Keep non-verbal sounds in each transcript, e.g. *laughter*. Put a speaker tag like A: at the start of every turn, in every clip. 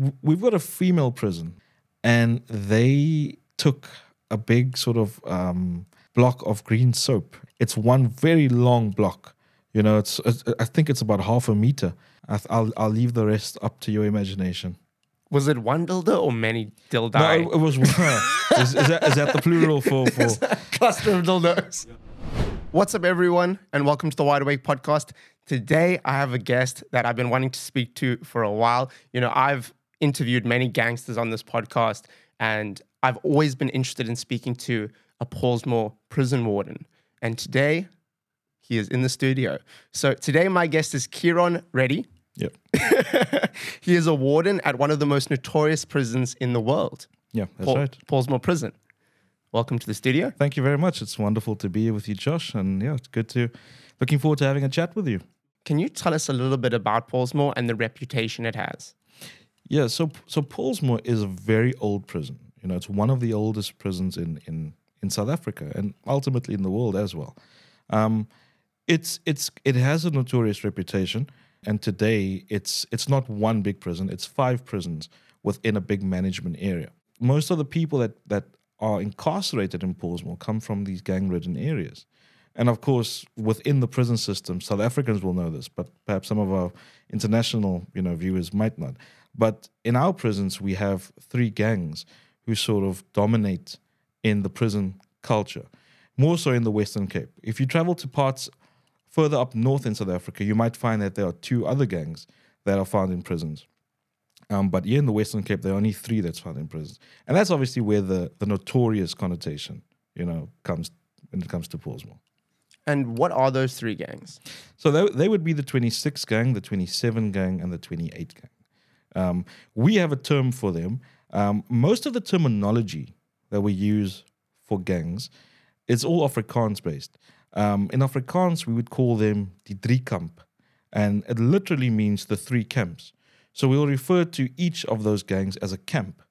A: w- we've got a female prison, and they took a big sort of um, block of green soap. It's one very long block. You know, it's, it's I think it's about half a meter. I th- I'll I'll leave the rest up to your imagination.
B: Was it one dildo or many dildi?
A: No, it, it was *laughs* is, is, that, is that the plural for for?
B: cluster of dildos. What's up, everyone, and welcome to the Wide Awake podcast. Today, I have a guest that I've been wanting to speak to for a while. You know, I've interviewed many gangsters on this podcast, and I've always been interested in speaking to a Pollsmoor prison warden. And today, he is in the studio. So today, my guest is Kieron Reddy.
A: Yep. *laughs*
B: he is a warden at one of the most notorious prisons in the world,
A: Yeah, that's
B: Paul-
A: right.
B: Pollsmoor Prison. Welcome to the studio.
A: Thank you very much. It's wonderful to be here with you, Josh, and yeah, it's good to. Looking forward to having a chat with you.
B: Can you tell us a little bit about Pollsmoor and the reputation it has?
A: Yeah, so so Pollsmoor is a very old prison. You know, it's one of the oldest prisons in in in South Africa and ultimately in the world as well. Um, it's it's it has a notorious reputation, and today it's it's not one big prison; it's five prisons within a big management area. Most of the people that that are incarcerated in Pollsmoor come from these gang-ridden areas. And of course, within the prison system, South Africans will know this, but perhaps some of our international, you know, viewers might not. But in our prisons, we have three gangs who sort of dominate in the prison culture, more so in the Western Cape. If you travel to parts further up north in South Africa, you might find that there are two other gangs that are found in prisons. Um, but here in the Western Cape, there are only three that's found in prisons, and that's obviously where the the notorious connotation, you know, comes when it comes to Pollsmoor.
B: And what are those three gangs?
A: So they, they would be the 26 gang, the 27 gang, and the 28 gang. Um, we have a term for them. Um, most of the terminology that we use for gangs, it's all Afrikaans based. Um, in Afrikaans, we would call them the drie kamp, and it literally means the three camps. So we'll refer to each of those gangs as a camp,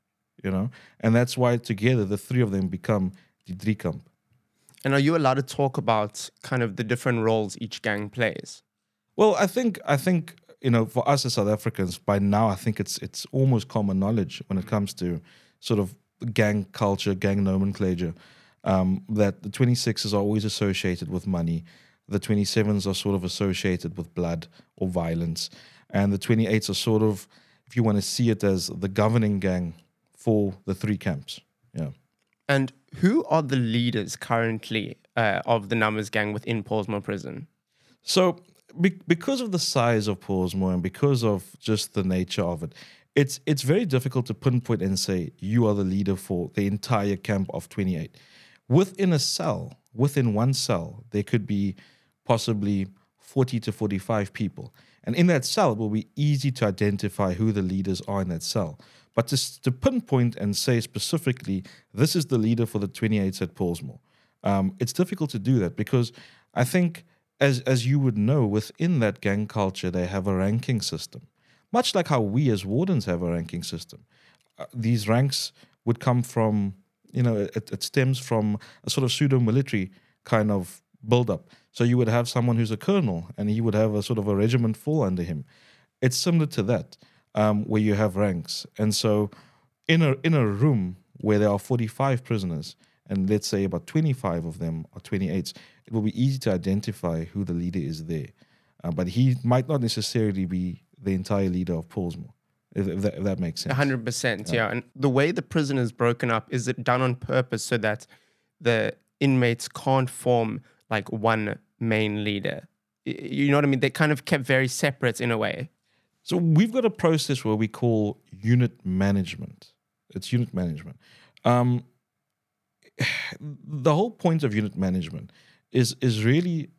A: you know, and that's why together the three of them become the drie kamp.
B: And are you allowed to talk about kind of the different roles each gang plays?
A: Well, I think I think you know for us as South Africans by now I think it's it's almost common knowledge when it comes to sort of gang culture, gang nomenclature. Um, that the 26s are always associated with money, the 27s are sort of associated with blood or violence, and the 28s are sort of, if you want to see it as the governing gang for the three camps. Yeah.
B: And who are the leaders currently uh, of the Numbers gang within Pollsmoor Prison?
A: So, be- because of the size of Pollsmoor and because of just the nature of it, it's it's very difficult to pinpoint and say you are the leader for the entire camp of 28. Within a cell, within one cell, there could be possibly 40 to 45 people. And in that cell, it will be easy to identify who the leaders are in that cell. But to, to pinpoint and say specifically, this is the leader for the 28s at Pollsmoor, um, it's difficult to do that because I think, as, as you would know, within that gang culture, they have a ranking system, much like how we as wardens have a ranking system. Uh, these ranks would come from, you know, it, it stems from a sort of pseudo military kind of build up. So you would have someone who's a colonel and he would have a sort of a regiment fall under him. It's similar to that, um, where you have ranks. And so in a in a room where there are 45 prisoners, and let's say about 25 of them are 28s, it will be easy to identify who the leader is there. Uh, but he might not necessarily be the entire leader of Pollsmoor, if, if, that, if that makes sense.
B: 100%, yeah. And the way the prison is broken up, is it done on purpose so that the inmates can't form like one main leader? You know what I mean? They're kind of kept very separate in a way.
A: So we've got a process where we call unit management. It's unit management. Um, *sighs* the whole point of unit management is is really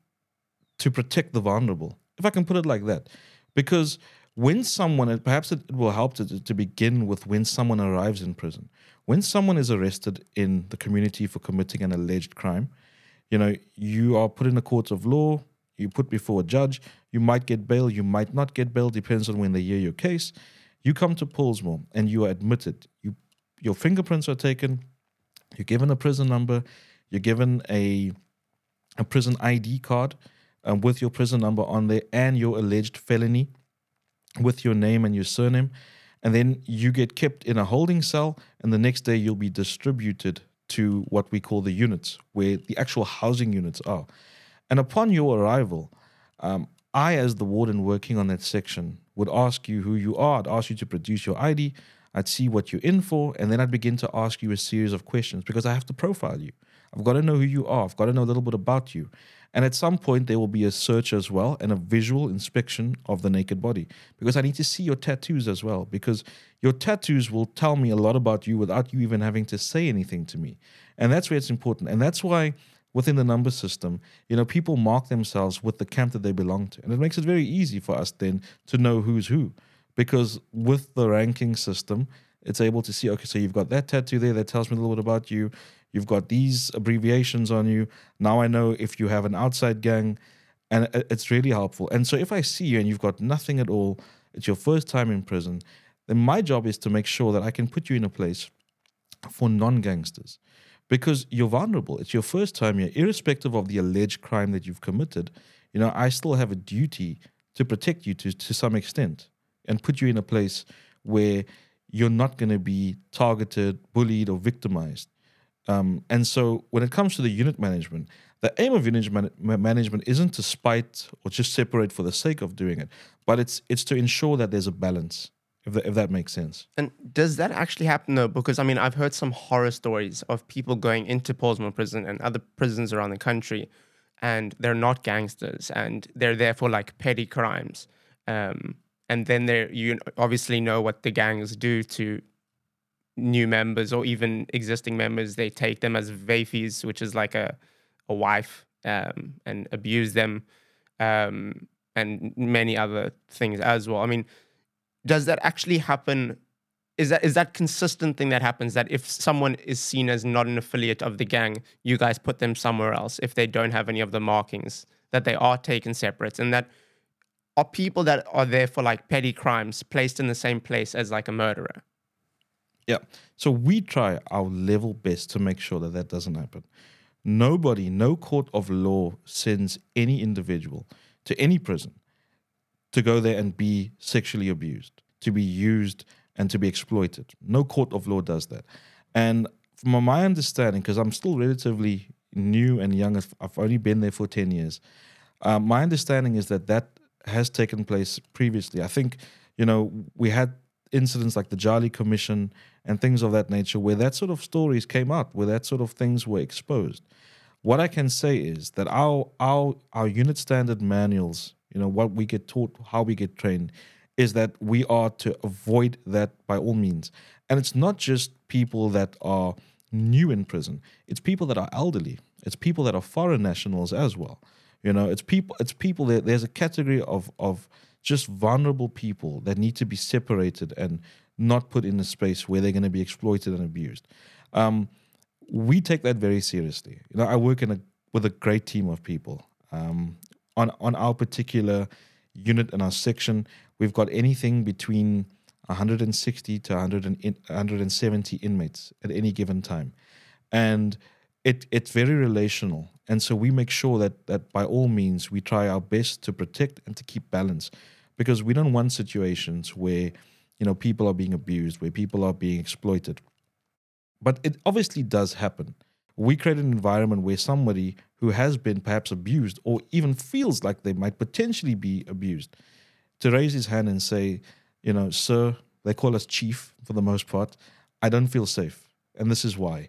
A: to protect the vulnerable, if I can put it like that, because when someone, perhaps it, will help to, to begin with when someone arrives in prison. When someone is arrested in the community for committing an alleged crime, you know, you are put in a court of law, you put before a judge, you might get bail, you might not get bail, depends on when they hear your case. You come to Pollsmoor and you are admitted. You your fingerprints are taken, you're given a prison number, you're given a a prison ID card um, with your prison number on there and your alleged felony with your name and your surname. and then you get kept in a holding cell, and the next day you'll be distributed to what we call the units, where the actual housing units are. And upon your arrival, um, I, as the warden working on that section, would ask you who you are. I'd ask you to produce your ID. I'd see what you're in for, and then I'd begin to ask you a series of questions because I have to profile you. I've got to know who you are. I've got to know a little bit about you. And at some point, there will be a search as well and a visual inspection of the naked body because I need to see your tattoos as well. Because your tattoos will tell me a lot about you without you even having to say anything to me. And that's where it's important. And that's why within the number system, you know, people mark themselves with the camp that they belong to. And it makes it very easy for us then to know who's who. Because with the ranking system, it's able to see, okay, so you've got that tattoo there that tells me a little bit about you. You've got these abbreviations on you. Now I know if you have an outside gang, and it's really helpful. And so if I see you and you've got nothing at all, it's your first time in prison, then my job is to make sure that I can put you in a place for non gangsters because you're vulnerable. It's your first time here, irrespective of the alleged crime that you've committed. You know, I still have a duty to protect you to, to some extent and put you in a place where you're not going to be targeted, bullied, or victimized. Um, and so when it comes to the unit management, the aim of unit man- management isn't to spite or just separate for the sake of doing it, but it's it's to ensure that there's a balance. If that, if that makes sense.
B: And does that actually happen though? Because I mean, I've heard some horror stories of people going into Pollsmoor prison and other prisons around the country, and they're not gangsters and they're there for like petty crimes. Um, and then there, you obviously know what the gangs do to new members or even existing members. They take them as wyfies, which is like a a wife, um, and abuse them, um, and many other things as well. I mean, does that actually happen? Is that is that consistent thing that happens? That if someone is seen as not an affiliate of the gang, you guys put them somewhere else if they don't have any of the markings that they are taken separate, and that are people that are there for like petty crimes placed in the same place as like a murderer.
A: Yeah. So we try our level best to make sure that that doesn't happen. Nobody, no court of law sends any individual to any prison to go there and be sexually abused, to be used and to be exploited. No court of law does that. And from my understanding, because I'm still relatively new and young, I've only been there for 10 years, uh, my understanding is that that has taken place previously. I think, you know, we had incidents like the Jali Commission and things of that nature, where that sort of stories came out, where that sort of things were exposed. What I can say is that our our our unit standard manuals, you know, what we get taught, how we get trained, is that we are to avoid that by all means. And it's not just people that are new in prison; it's people that are elderly. It's people that are foreign nationals as well. You know, it's people. It's people that there's a category of of just vulnerable people that need to be separated and not put in a space where they're going to be exploited and abused. Um, we take that very seriously. You know, I work in a with a great team of people. Um, on on our particular unit in our section, we've got anything between 160 to 100 and, 170 inmates at any given time, and it it's very relational. And so we make sure that that by all means we try our best to protect and to keep balance, because we don't want situations where you know people are being abused, where people are being exploited. But it obviously does happen. We create an environment where somebody who has been perhaps abused or even feels like they might potentially be abused to raise his hand and say, you know, sir, they call us chief for the most part. I don't feel safe. And this is why.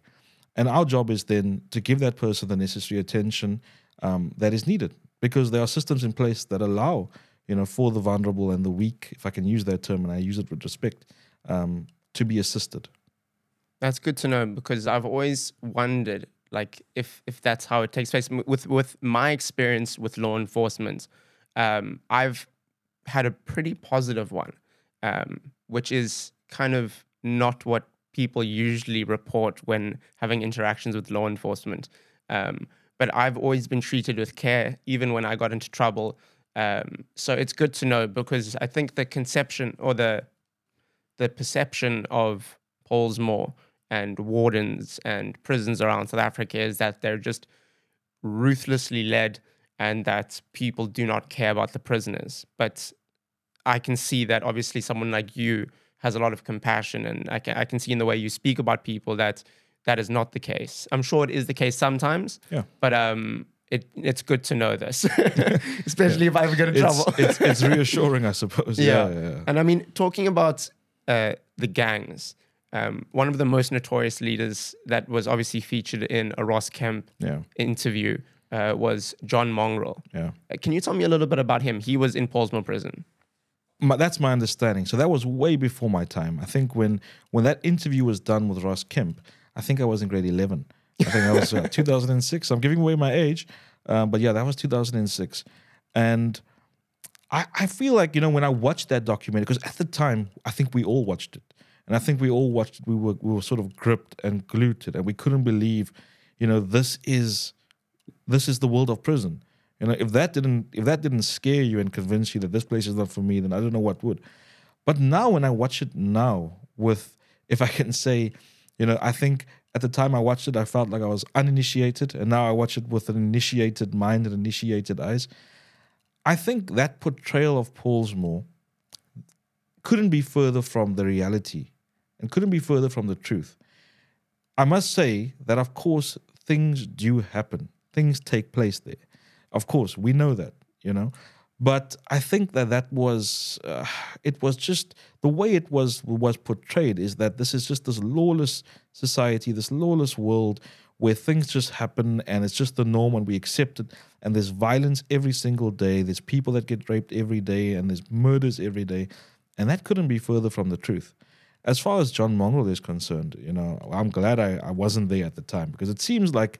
A: And our job is then to give that person the necessary attention um, that is needed because there are systems in place that allow, you know, for the vulnerable and the weak, if I can use that term and I use it with respect, um, to be assisted.
B: That's good to know because I've always wondered, like, if if that's how it takes place. With with my experience with law enforcement, um, I've had a pretty positive one, um, which is kind of not what people usually report when having interactions with law enforcement. Um, but I've always been treated with care, even when I got into trouble. Um, so it's good to know because I think the conception or the the perception of Pollsmoor and wardens and prisons around South Africa is that they're just ruthlessly led and that people do not care about the prisoners. But I can see that obviously someone like you has a lot of compassion, and I can I can see in the way you speak about people that that is not the case. I'm sure it is the case sometimes.
A: Yeah.
B: But um, it it's good to know this, *laughs* *laughs* especially if I ever get in
A: It's,
B: trouble.
A: it's, it's *laughs* reassuring, I suppose.
B: yeah.
A: Yeah, yeah, yeah.
B: And I mean, talking about uh, the gangs, um, one of the most notorious leaders that was obviously featured in a Ross Kemp
A: Yeah,
B: interview uh, was John Mongrel.
A: yeah.
B: Uh, Can you tell me a little bit about him? He was in Pollsmoor Prison.
A: My, that's my understanding. So that was way before my time. I think when when that interview was done with Ross Kemp, I think I was in grade eleven. I think I was uh, *laughs* 2006. I'm giving away my age, um, but yeah, that was 2006, and I, I feel like you know when I watched that documentary because at the time I think we all watched it, and I think we all watched. it, We were we were sort of gripped and glued to it, and we couldn't believe, you know, this is this is the world of prison. You know, if that didn't if that didn't scare you and convince you that this place is not for me, then I don't know what would. But now when I watch it now, with if I can say, you know, I think at the time I watched it, I felt like I was uninitiated, and now I watch it with an initiated mind and initiated eyes. I think that portrayal of Pollsmoor couldn't be further from the reality and couldn't be further from the truth. I must say that, of course, things do happen, things take place there. Of course, we know that, you know. But I think that that was, uh, it was just the way it was was portrayed is that this is just this lawless society, this lawless world where things just happen and it's just the norm and we accept it. And there's violence every single day. There's people that get raped every day and there's murders every day. And that couldn't be further from the truth. As far as John Mongrel is concerned, you know, I'm glad I, I wasn't there at the time because it seems like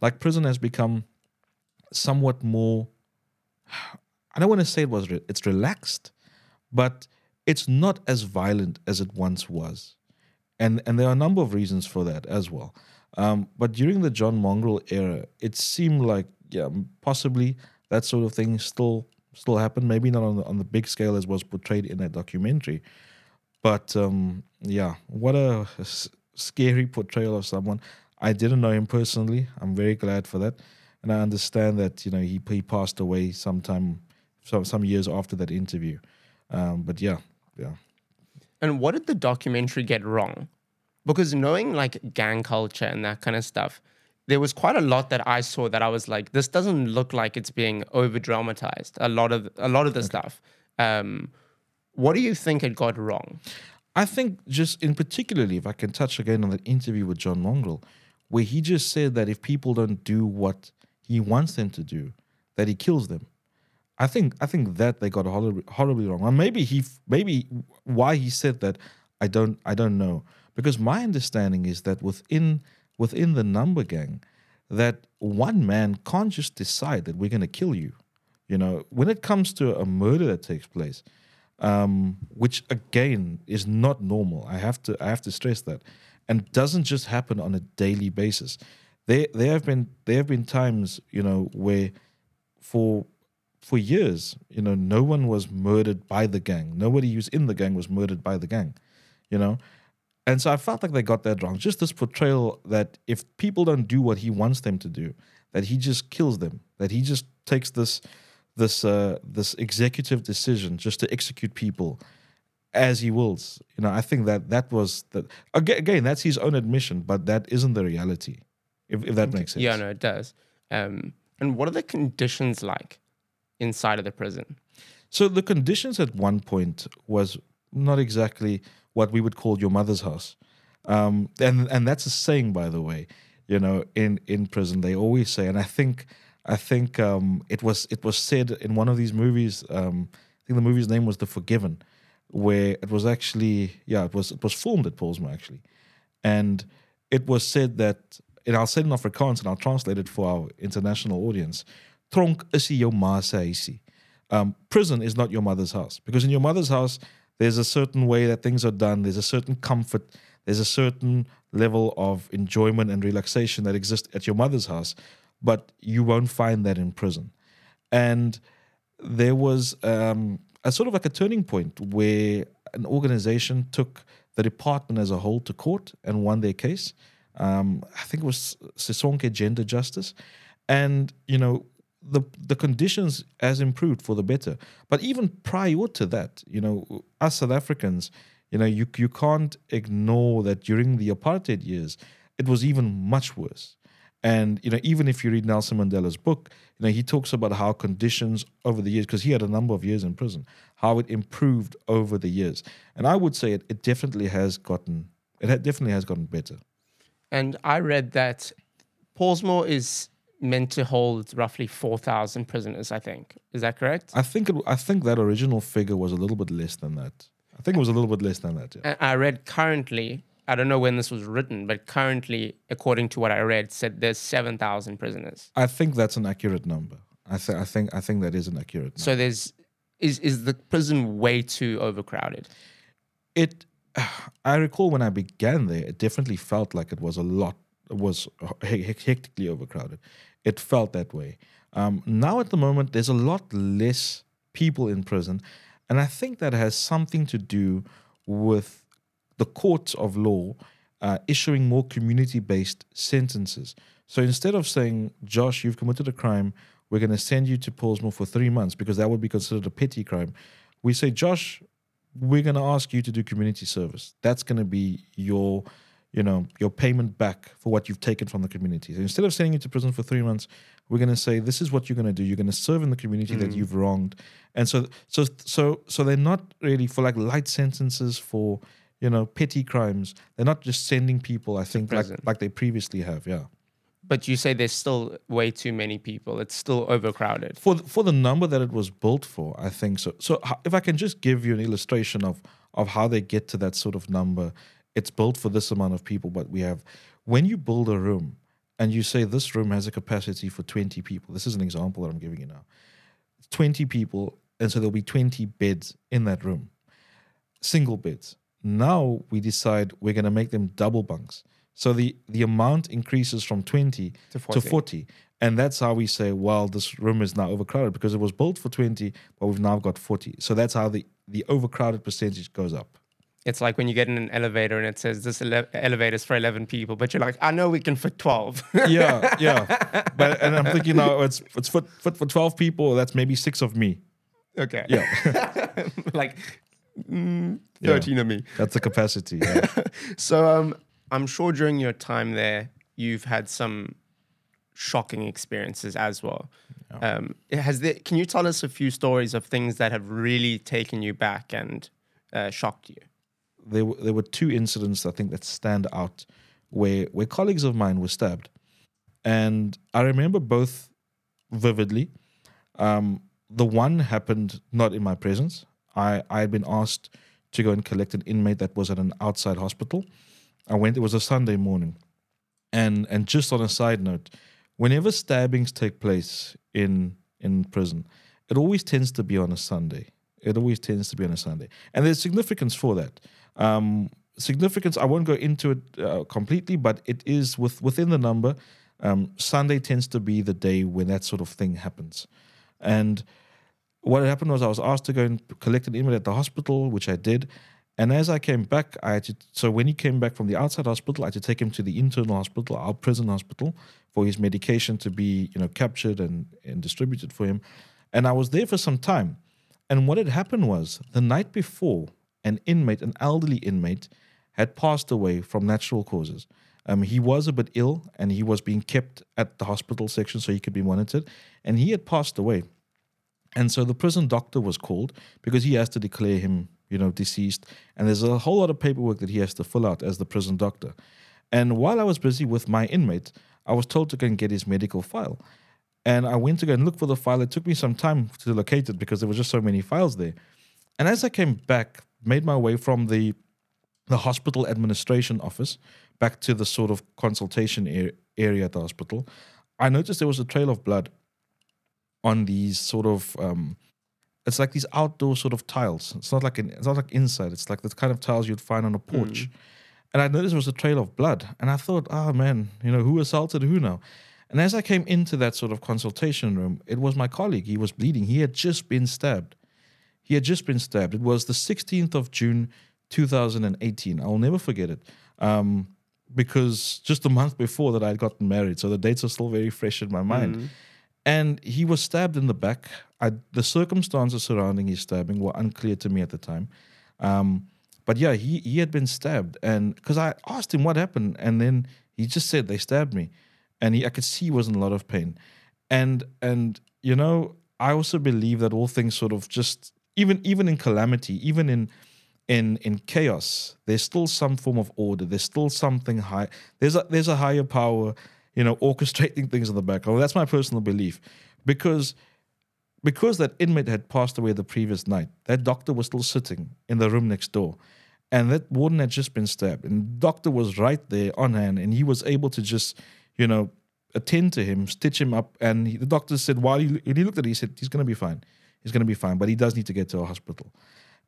A: like prison has become somewhat more I don't want to say it was re- it's relaxed, but it's not as violent as it once was, and and there are a number of reasons for that as well. Um, but during the John Mongrel era, it seemed like yeah, possibly that sort of thing still still happened. Maybe not on the, on the big scale as was portrayed in that documentary, but um, yeah, what a s- scary portrayal of someone. I didn't know him personally. I'm very glad for that, and I understand that you know he he passed away sometime some some years after that interview. Um, but yeah, yeah,
B: And what did the documentary get wrong? Because knowing like gang culture and that kind of stuff, there was quite a lot that I saw that I was like, this doesn't look like it's being over dramatized. A lot of a lot of the stuff. Um, what do you think it got wrong?
A: I think just in particularly, if I can touch again on that interview with John Mongrel, where he just said that if people don't do what he wants them to do, that he kills them. I think I think that they got horribly, horribly wrong. And maybe he maybe why he said that I don't I don't know because my understanding is that within within the number gang that one man can't just decide that we're going to kill you. You know, when it comes to a murder that takes place, um, which again is not normal. I have to I have to stress that, and doesn't just happen on a daily basis. There there have been there have been times you know where for for years you know no one was murdered by the gang. Nobody who's in the gang was murdered by the gang. You know. And so I felt like they got that wrong. Just this portrayal that if people don't do what he wants them to do, that he just kills them. That he just takes this this uh, this executive decision just to execute people as he wills. You know, I think that that was that again, again that's his own admission, but that isn't the reality. If if that makes sense.
B: Yeah, no, it does. Um, and what are the conditions like inside of the prison?
A: So the conditions at one point was not exactly what we would call your mother's house, um, and and that's a saying, by the way. You know, in in prison they always say, and I think I think um, it was it was said in one of these movies. Um, I think the movie's name was The Forgiven, where it was actually yeah it was it was filmed at Pollsmoor actually, and it was said that and I'll say it in Afrikaans and I'll translate it for our international audience. Tronk is nie jou ma se huisie um, prison is not your mother's house because in your mother's house there's a certain way that things are done there's a certain comfort there's a certain level of enjoyment and relaxation that exists at your mother's house but you won't find that in prison and there was um, a sort of like a turning point where an organization took the department as a whole to court and won their case um, i think it was sisonke gender justice and you know the the conditions has improved for the better. But even prior to that, you know, us South Africans, You know, you you can't ignore that during the apartheid years, it was even much worse. And you know, even if you read Nelson Mandela's book, you know, he talks about how conditions over the years, because he had a number of years in prison, how it improved over the years. And I would say it, it definitely has gotten it definitely has gotten better.
B: And I read that Pollsmoor is meant to hold roughly 4,000 prisoners, I think. Is that correct?
A: I think it, I think that original figure was a little bit less than that. I think it was a little bit less than that. Yeah.
B: I read currently, I don't know when this was written, but currently, according to what I read, said there's 7,000 prisoners.
A: I think that's an accurate number. I think I think I think that is an accurate number.
B: So there's is is the prison way too overcrowded?
A: it I recall when I began there, it definitely felt like it was a lot it was he- he- hectically overcrowded. It felt that way. Um, now at the moment, there's a lot less people in prison, and I think that has something to do with the courts of law uh, issuing more community-based sentences. So instead of saying, "Josh, you've committed a crime," we're going to send you to Pollsmoor for three months because that would be considered a petty crime. We say, Josh, we're going to ask you to do community service. That's going to be your, you know, your payment back for what you've taken from the community. So instead of sending you to prison for three months, we're going to say this is what you're going to do. You're going to serve in the community that mm. you've wronged, and so so so so they're not really for like light sentences for you know petty crimes. They're not just sending people. I think like like they previously have. Yeah.
B: But you say there's still way too many people. It's still overcrowded.
A: for th- for the number that it was built for, I think so. So if I can just give you an illustration of of how they get to that sort of number, it's built for this amount of people. But we have when you build a room and you say this room has a capacity for twenty people. This is an example that I'm giving you now. Twenty people, and so there'll be twenty beds in that room, single beds. Now we decide we're going to make them double bunks. So the the amount increases from twenty
B: To
A: to
B: 40.
A: 40. And that's how we say, well, this room is now overcrowded because it was built for 20, but we've now got 40. So that's how the, the overcrowded percentage goes up.
B: It's like when you get in an elevator and it says this ele- elevator is for 11 people, but you're like, I know we can fit 12. *laughs*
A: Yeah, yeah. *laughs* But and I'm thinking now it's it's fit, fit for 12 people, that's maybe six of me.
B: okay.
A: Yeah. *laughs*
B: like mm,
A: Yeah.
B: 13 of me.
A: That's the capacity. Yeah.
B: So um, I'm sure during your time there, you've had some shocking experiences as well. Um, has there, can you tell us a few stories of things that have really taken you back and uh, shocked you?
A: there were, there were two incidents I think that stand out where where colleagues of mine were stabbed, and I remember both vividly. Um, the one happened not in my presence. I I had been asked to go and collect an inmate that was at an outside hospital. I went. It was a Sunday morning, and and just on a side note, whenever stabbings take place in in prison, it always tends to be on a Sunday. It always tends to be on a Sunday, and there's significance for that. Um, significance. I won't go into it uh, completely, but it is with within the number. Um, Sunday tends to be the day when that sort of thing happens, and what happened was I was asked to go and collect an inmate at the hospital, which I did. And as I came back, I had to. So when he came back from the outside hospital, I had to take him to the internal hospital, our prison hospital, for his medication to be, you know, captured and, and distributed for him. And I was there for some time. And what had happened was the night before, an inmate, an elderly inmate, had passed away from natural causes. Um, he was a bit ill and he was being kept at the hospital section so he could be monitored. And he had passed away. And so the prison doctor was called because he has to declare him, you know, deceased. And there's a whole lot of paperwork that he has to fill out as the prison doctor. And while I was busy with my inmate, I was told to go and get his medical file. And I went to go and look for the file. It took me some time to locate it because there were just so many files there. And as I came back, made my way from the the hospital administration office back to the sort of consultation area at the hospital, I noticed there was a trail of blood on these sort of um, it's like these outdoor sort of tiles. It's not like an, it's not like inside. It's like the kind of tiles you'd find on a hmm. porch. And I noticed there was a trail of blood, and I thought, oh man, you know who assaulted who now? And as I came into that sort of consultation room, it was my colleague. He was bleeding. He had just been stabbed. He had just been stabbed. It was the 16th of June, 2018. I'll never forget it. Um, because just a month before that, I had gotten married. So the dates are still very fresh in my mind. Hmm. And he was stabbed in the back. I, the circumstances surrounding his stabbing were unclear to me at the time. Um, but yeah, he he had been stabbed, and because I asked him what happened, and then he just said they stabbed me, and he I could see he was in a lot of pain, and and you know I also believe that all things sort of just even even in calamity, even in in in chaos, there's still some form of order. There's still something high. There's a there's a higher power, you know, orchestrating *laughs* things in the background. That's my personal belief, because because that inmate had passed away the previous night. That doctor was still sitting in the room next door, and that warden had just been stabbed. And the doctor was right there on hand, and he was able to just, you know, attend to him, stitch him up. And he, the doctor said, while he, he looked at it, he said, he's going to be fine. He's going to be fine, but he does need to get to a hospital.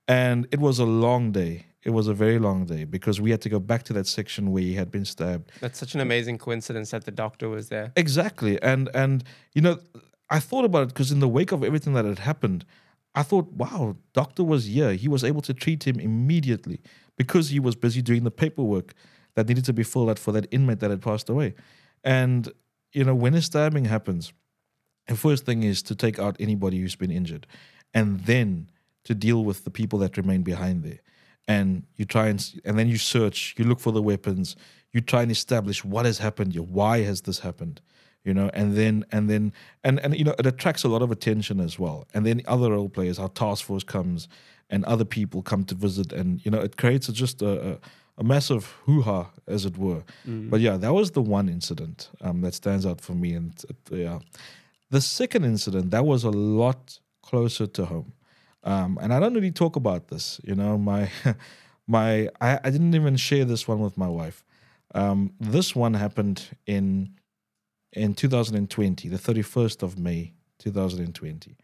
A: And it was a long day. It was a very long day because we had to go back to that section where he had been stabbed.
B: That's such an amazing coincidence that the doctor was there.
A: Exactly. And and you know, I thought about it because in the wake of everything that had happened, I thought, wow, doctor was here. He was able to treat him immediately because he was busy doing the paperwork that needed to be filled out for that inmate that had passed away. And you know, when a stabbing happens, the first thing is to take out anybody who's been injured, and then to deal with the people that remain behind there. And you try and and then you search, you look for the weapons, you try and establish what has happened here, why has this happened, you know, and then and then and and you know it attracts a lot of attention as well. And then other role players, our task force comes, and other people come to visit, and you know it creates a, just a, a a massive hoo ha, as it were. Mm. But yeah, that was the one incident um, that stands out for me. And uh, yeah, the second incident that was a lot closer to home. Um, and I don't really talk about this. You know, my *laughs* my I, I didn't even share this one with my wife. Um, this one happened in in 2020, the 31st of May, 2020.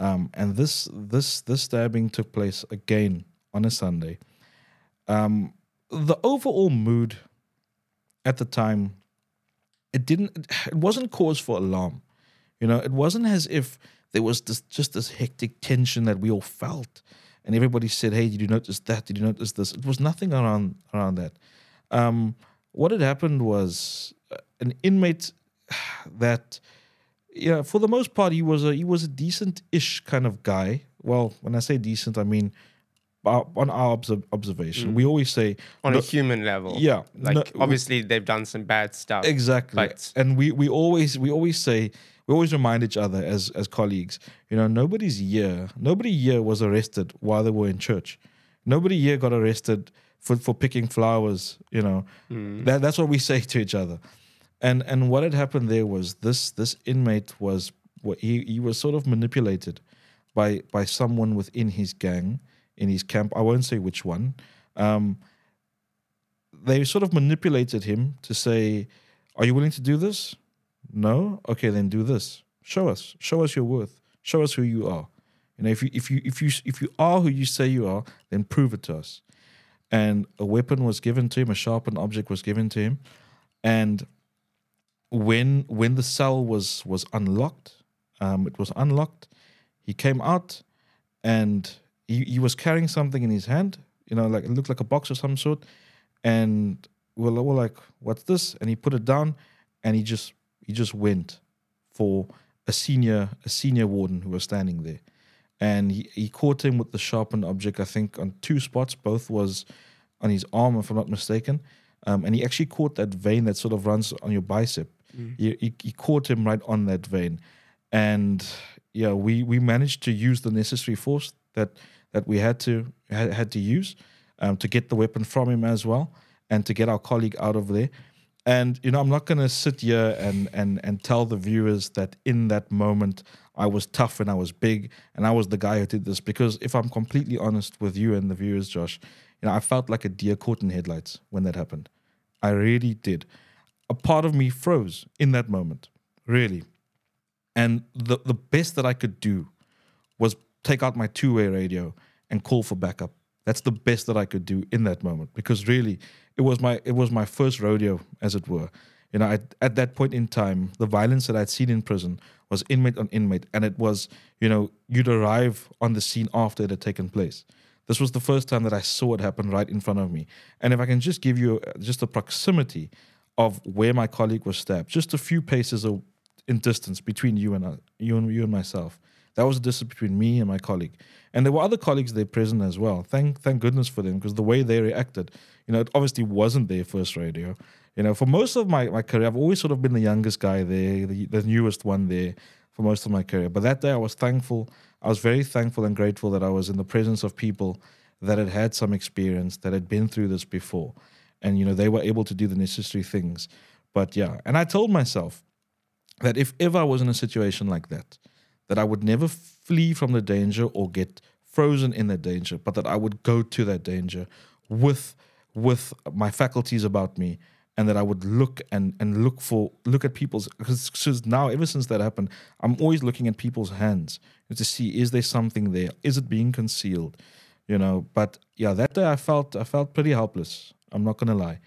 A: Um, and this this this stabbing took place again on a Sunday. Um, the overall mood at the time, it didn't it wasn't cause for alarm. You know, it wasn't as if there was this just this hectic tension that we all felt, and everybody said, "Hey, did you notice that? Did you notice this?" It was nothing around around that. Um, what had happened was uh, an inmate *sighs* that, yeah, for the most part, he was a he was a decent-ish kind of guy. Well, when I say decent, I mean on our obs- observation, mm. we always say
B: on no, a human level.
A: Yeah,
B: like no, obviously they've done some bad stuff.
A: Exactly, but, and we we always we always say we always remind each other as as colleagues. You know, nobody's here. Nobody here was arrested while they were in church. Nobody here got arrested for for picking flowers. You know, mm. that that's what we *laughs* say to each other. And and what had happened there was this this inmate was he he was sort of manipulated by by someone within his gang in his camp. I won't say which one. Um, they sort of manipulated him to say, "Are you willing to do this?" No? Okay, then do this. Show us. Show us your worth. Show us who you are. You know, if you if you if you if you are who you say you are, then prove it to us. And a weapon was given to him, a sharpened object was given to him. And when when the cell was was unlocked, um, it was unlocked, he came out and he, he was carrying something in his hand, you know, like it looked like a box of some sort. And we were, we were like, what's this? And he put it down and he just he just went for a senior a senior warden who was standing there, and he, he caught him with the sharpened object. I think on two spots, both was on his arm, if I'm not mistaken. Um, and he actually caught that vein that sort of runs on your bicep. Mm. He, caught him right on that vein, and yeah, we we managed to use the necessary force that that we had to had, had to use um, to get the weapon from him as well, and to get our colleague out of there. And you know, I'm not going to sit here and and and tell the viewers that in that moment I was tough and I was big and I was the guy who did this because if I'm completely honest with you and the viewers, Josh, you know, I felt like a deer caught in headlights when that happened. I really did. A part of me froze in that moment, really. And the the best that I could do was take out my two-way radio and call for backup. That's the best that I could do in that moment because really it was my it was my first rodeo, as it were. You know, I, at that point in time, the violence that I'd seen in prison was inmate on inmate, and it was you know you'd arrive on the scene after it had taken place. This was the first time that I saw it happen right in front of me. And if I can just give you uh, just the proximity of where my colleague was stabbed, just a few paces in distance between you and uh, you and you and myself, That was a distance between me and my colleague, and there were other colleagues there present as well. Thank thank goodness for them because the way they reacted, you know, it obviously wasn't their first radio. You know, for most of my, my career, I've always sort of been the youngest guy there, the, the newest one there for most of my career. But that day, I was thankful. I was very thankful and grateful that I was in the presence of people that had had some experience, that had been through this before, and you know they were able to do the necessary things. But yeah, and I told myself that if ever I was in a situation like that, that I would never flee from the danger or get frozen in that danger, but that I would go to that danger with with my faculties about me and that I would look and and look for look at people's because now ever since that happened, I'm always looking at people's hands to see is there something there, is it being concealed, you know. But yeah, that day I felt I felt pretty helpless. I'm not gonna lie,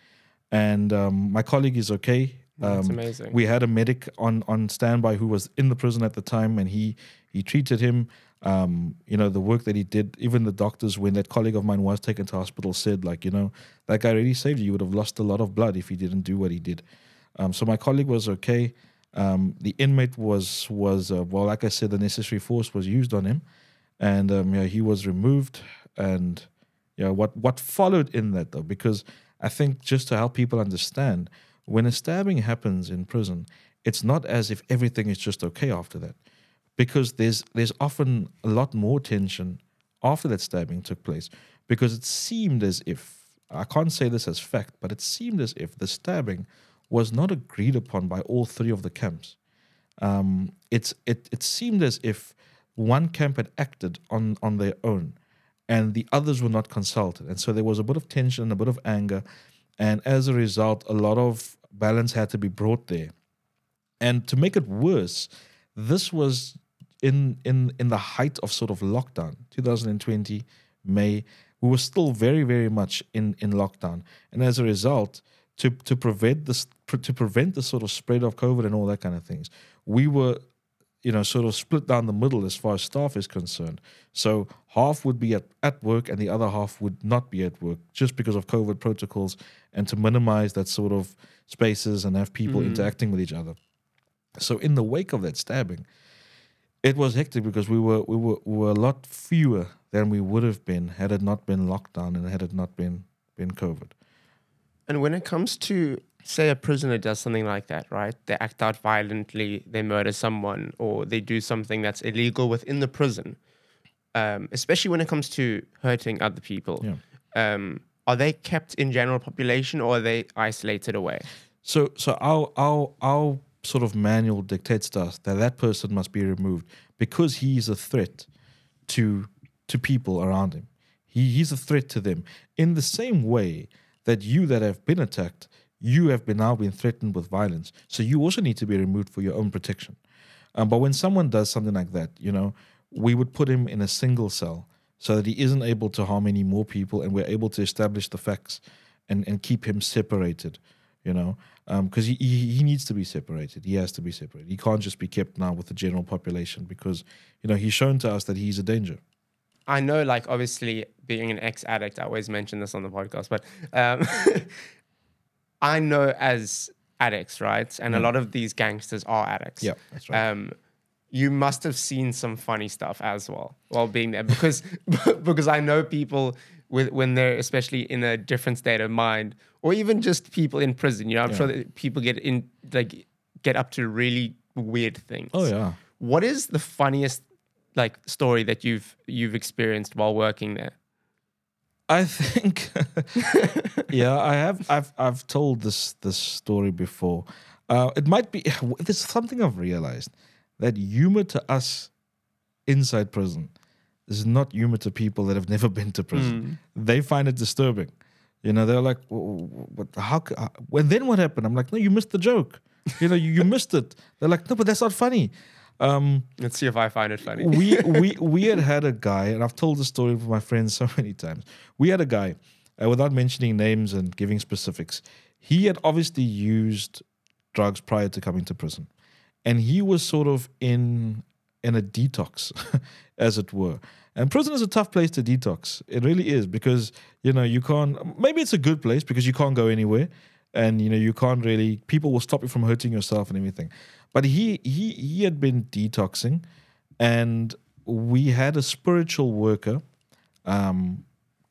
A: and um, my colleague is okay.
B: That's
A: Um,
B: amazing.
A: We had a medic on on standby who was in the prison at the time, and he he treated him. Um, you know the work that he did. Even the doctors, when that colleague of mine was taken to hospital, said like, you know, that guy really saved you. You would have lost a lot of blood if he didn't do what he did. Um, so my colleague was okay. Um, the inmate was was uh, well, like I said, the necessary force was used on him, and um, yeah, he was removed. And yeah, what what followed in that though, because I think just to help people understand, when a stabbing happens in prison, it's not as if everything is just okay after that, because there's there's often a lot more tension after that stabbing took place, because it seemed as if I can't say this as fact, but it seemed as if the stabbing was not agreed upon by all three of the camps. Um, it's it it seemed as if one camp had acted on on their own, and the others were not consulted, and so there was a bit of tension, a bit of anger, and as a result, a lot of balance had to be brought there. And to make it worse, this was in in in the height of sort of lockdown, 2020 May. We were still very very much in in lockdown, and as a result, to to prevent this to prevent the sort of spread of COVID and all that kind of things, we were you know, sort of split down the middle as far as staff is concerned. So half would be at, at work and the other half would not be at work just because of COVID protocols and to minimize that sort of spaces and have people mm. interacting with each other. So in the wake of that stabbing, it was hectic because we were we were we were a lot fewer than we would have been had it not been lockdown and had it not been been COVID.
B: And when it comes to, say, a prisoner does something like that, right? They act out violently, they murder someone, or they do something that's illegal within the prison, um, especially when it comes to hurting other people.
A: Yeah.
B: Um, are they kept in general population or are they isolated away?
A: So so our our our sort of manual dictates to us that that person must be removed because he is a threat to to people around him. He he's a threat to them in the same way that you that have been attacked, you have been now been threatened with violence. So you also need to be removed for your own protection. Um, but when someone does something like that, you know, we would put him in a single cell so that he isn't able to harm any more people, and we're able to establish the facts and and keep him separated. You know, because he, he he needs to be separated. He has to be separated. He can't just be kept now with the general population because you know he's shown to us that he's a danger.
B: I know, like, obviously, being an ex addict, I always mention this on the podcast, but um, *laughs* I know as addicts, right? And a lot of these gangsters are addicts.
A: Yeah, that's right.
B: Um, you must have seen some funny stuff as well while being there because *laughs* because I know people with when they're especially in a different state of mind or even just people in prison. You know, I'm sure that people get in like get up to really weird things.
A: Oh yeah.
B: What is the funniest like story that you've you've experienced while working there?
A: I think, *laughs* yeah, I have. I've I've told this this story before. Uh, it might be. *sighs* There's something I've realized that humor to us inside prison is not humor to people that have never been to prison. They find it disturbing. You know, they're like, "Wh- wh- "What? How? When then what happened?" I'm like, "No, you missed the joke. You know, you, you missed it." They're like, "No, but that's not funny." Um,
B: Let's see if I find it funny.
A: we *laughs* we we had had a guy, and I've told the story with my friends *laughs* so many times. We had a guy, uh, without mentioning names and giving specifics. He had obviously used drugs prior to coming to prison, and he was sort of in in a detox, *laughs* as it were. And prison is a tough place to detox. It really is because you know you can't. Maybe it's a good place because you can't go anywhere, and you know you can't really. People will stop you from hurting yourself and everything. But he he he had been detoxing, and we had a spiritual worker um,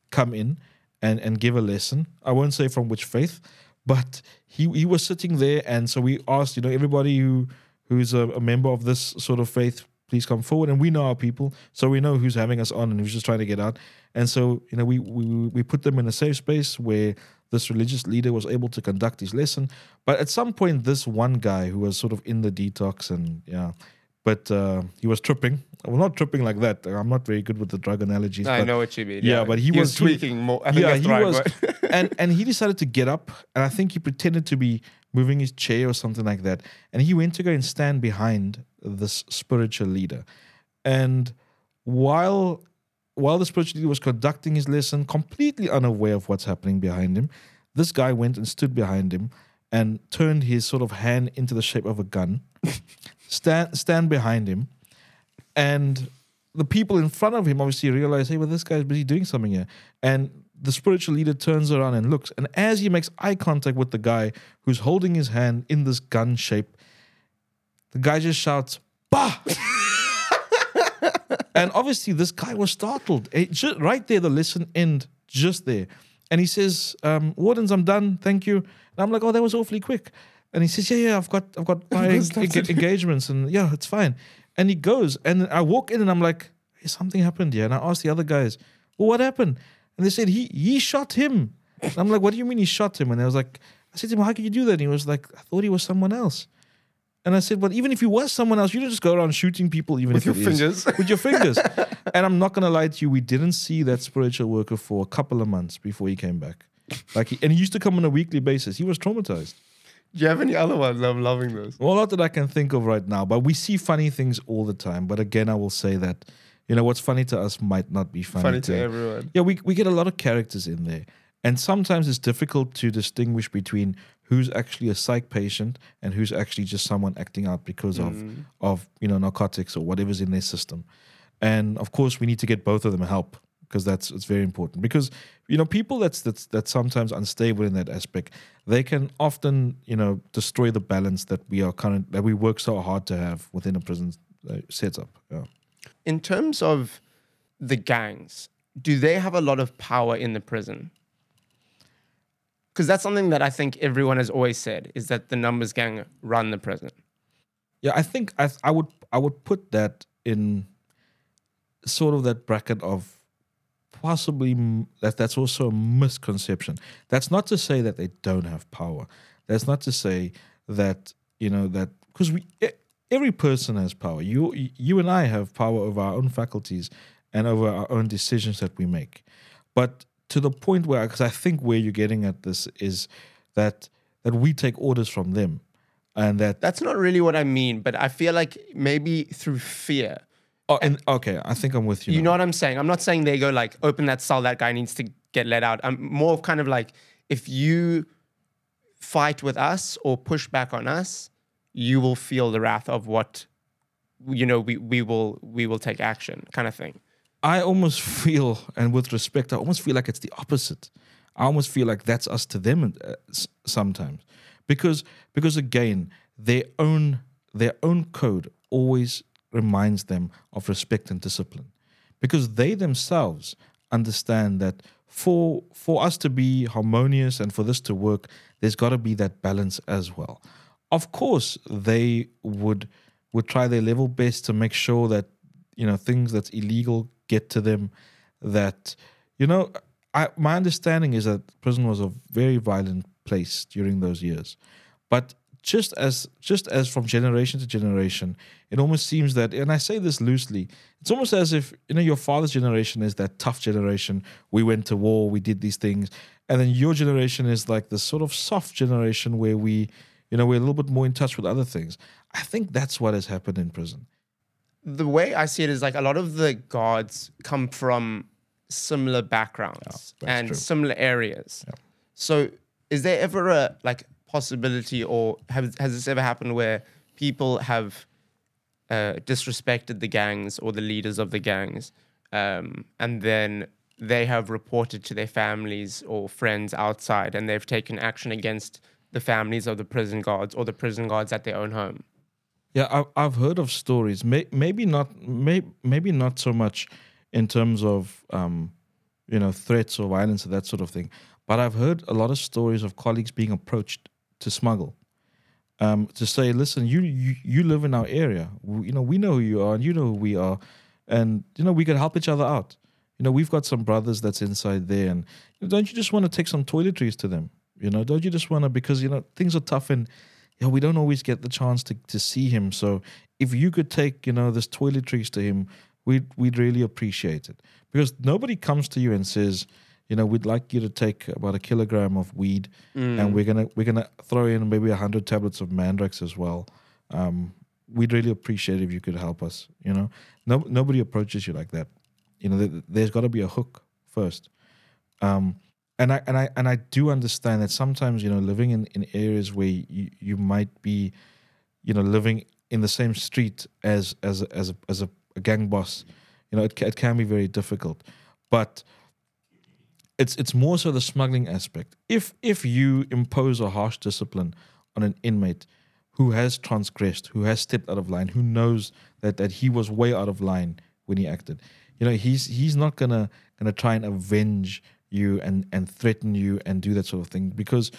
A: come in and and give a lesson. I won't say from which faith, but he he was sitting there, and so we asked, you know, everybody who who's a, a member of this sort of faith, please come forward. And we know our people, so we know who's having us on and who's just trying to get out. And so, you know, we we we put them in a safe space where this religious leader was able to conduct his lesson. But at some point, this one guy who was sort of in the detox and yeah, but uh, he was tripping. Well, not tripping like that. I'm not very good with the drug analogies.
B: I
A: but,
B: know what you mean.
A: Yeah, but he,
B: was,
A: was he-
B: tweaking more. I think
A: yeah, he
B: right
A: was, *laughs* and and he decided to get up, and I think he pretended to be moving his chair or something like that, and he went to go and stand behind this spiritual leader, and while while the spiritual leader was conducting his lesson, completely unaware of what's happening behind him, this guy went and stood behind him and turned his sort of hand into the shape of a gun, *laughs* stand stand behind him, and the people in front of him obviously realize, hey, well, this guy's busy doing something here. And the spiritual leader turns around and looks. And as he makes eye contact with the guy who's holding his hand in this gun shape, the guy just shouts, Bah! *laughs* and obviously, this guy was startled. It ju- right there, the lesson end just there. And he says, um, Wardens, I'm done. Thank you. And I'm like, oh, that was awfully quick. And he says, yeah, yeah, I've got, I've got *laughs* my engagements, and yeah, it's fine. And he goes, and I walk in, and I'm like, hey, something happened here. And I asked the other guys, well, what happened? And they said he he shot him. And I'm like, what do you mean he shot him? And I was like, I said to him, how could you do that? And he was like, I thought he was someone else. And I said, but even if you were someone else, you don't just go around shooting people, even
B: With
A: if
B: your
A: it is-
B: fingers. *laughs*
A: with your fingers. *laughs* and I'm not gonna lie to you, we didn't see that spiritual worker for a couple of months before he came back. Like, he, and he used to come on a weekly basis. He was traumatized.
B: Do you have any other ones? I'm loving those.
A: Well, not that I can think of right now, but we see funny things all the time. But again, I will say that, you know, what's funny to us might not be funny,
B: Funny to everyone.
A: Yeah, we, we get a lot of characters in there. And sometimes it's difficult to distinguish between who's actually a psych patient and who's actually just someone acting out because of,
B: Mm.
A: of you know, narcotics or whatever's in their system. And of course, we need to get both of them help because that's it's very important. Because you know, people that's that's that's sometimes unstable in that aspect, they can often you know destroy the balance that we are current that we work so hard to have within a prison uh, setup. Yeah.
B: In terms of the gangs, do they have a lot of power in the prison? Because that's something that I think everyone has always said is that the numbers gang run the prison.
A: Yeah, I think I I would I would put that in sort of that bracket of possibly that that's also a misconception. That's not to say that they don't have power. That's not to say that you know that because we every person has power. You you and I have power over our own faculties and over our own decisions that we make. But to the point where because I think where you're getting at this is that that we take orders from them and that
B: That's not really what I mean, but I feel like maybe through fear.
A: Oh, and okay, I think I'm with you.
B: You
A: now.
B: know what I'm saying? I'm not saying they go like, open that cell, that guy needs to get let out. I'm more of kind of like, if you fight with us or push back on us, you will feel the wrath of what, you know, we, we will we will take action, kind of thing.
A: I almost feel, and with respect, I almost feel like it's the opposite. I almost feel like that's us to them uh, sometimes, because because again, their own their own code always reminds them of respect and discipline, because they themselves understand that for for us to be harmonious and for this to work, there's got to be that balance as well. Of course, they would would try their level best to make sure that you know things that's illegal get to them that you know I, my understanding is that prison was a very violent place during those years. But just as just as from generation to generation it almost seems that and i say this loosely it's almost as if you know your father's generation is that tough generation. We went to war we did these things. And then your generation is like this sort of soft generation where we you know we're a little bit more in touch with other things. I think that's what has happened in prison
B: The way I see it is like a lot of the guards come from similar backgrounds
A: that's
B: and
A: true.
B: similar areas. So is there ever a like possibility or has has this ever happened where people have uh, disrespected the gangs or the leaders of the gangs, um, and then they have reported to their families or friends outside, and they've taken action against the families of the prison guards or the prison guards at their own home?
A: Yeah, I've I've heard of stories. May, maybe not. May, maybe not so much in terms of um, you know, threats or violence or that sort of thing. But I've heard a lot of stories of colleagues being approached to smuggle. Um, to say, listen, you, you you live in our area. We, you know, we know who you are, and you know who we are, and you know we could help each other out. You know, we've got some brothers that's inside there, and you know, don't you just want to take some toiletries to them? You know, don't you just want to because you know things are tough and yeah, we don't always get the chance to, to see him. So if you could take, you know, this toiletries to him, we'd we'd really appreciate it. Because nobody comes to you and says, you know, we'd like you to take about a kilogram of weed and we're gonna we're gonna throw in maybe a hundred tablets of Mandrax as well. Um, we'd really appreciate if you could help us. You know, no nobody approaches you like that. You know, th- there's got to be a hook first. Um, and I and I and I do understand that sometimes you know living in, in areas where you, you might be, you know, living in the same street as as as a, as a, a gang boss, you know, it it can be very difficult, but it's it's more so the smuggling aspect. If if you impose a harsh discipline on an inmate who has transgressed, who has stepped out of line, who knows that that he was way out of line when he acted, you know, he's he's not gonna gonna try and avenge you and and threaten you and do that sort of thing. Because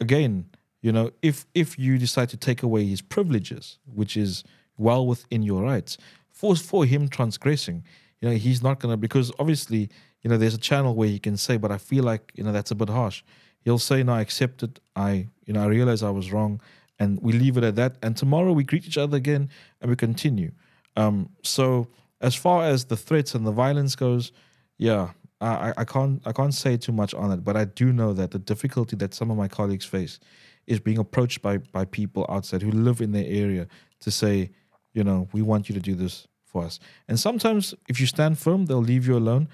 A: again you know if if you decide to take away his privileges which is well within your rights for for him transgressing you know he's not gonna because obviously you know there's a channel where he can say but i feel like you know that's a bit harsh. He'll say no i accept it. I you know i realize i was wrong and we leave it at that and tomorrow we greet each other again and we continue. Um so as far as the threats and the violence goes yeah I, I can't I can't say too much on it, but I do know that the difficulty that some of my colleagues face is being approached by by people outside who live in their area to say, you know, we want you to do this for us. And sometimes if you stand firm, they'll leave you alone.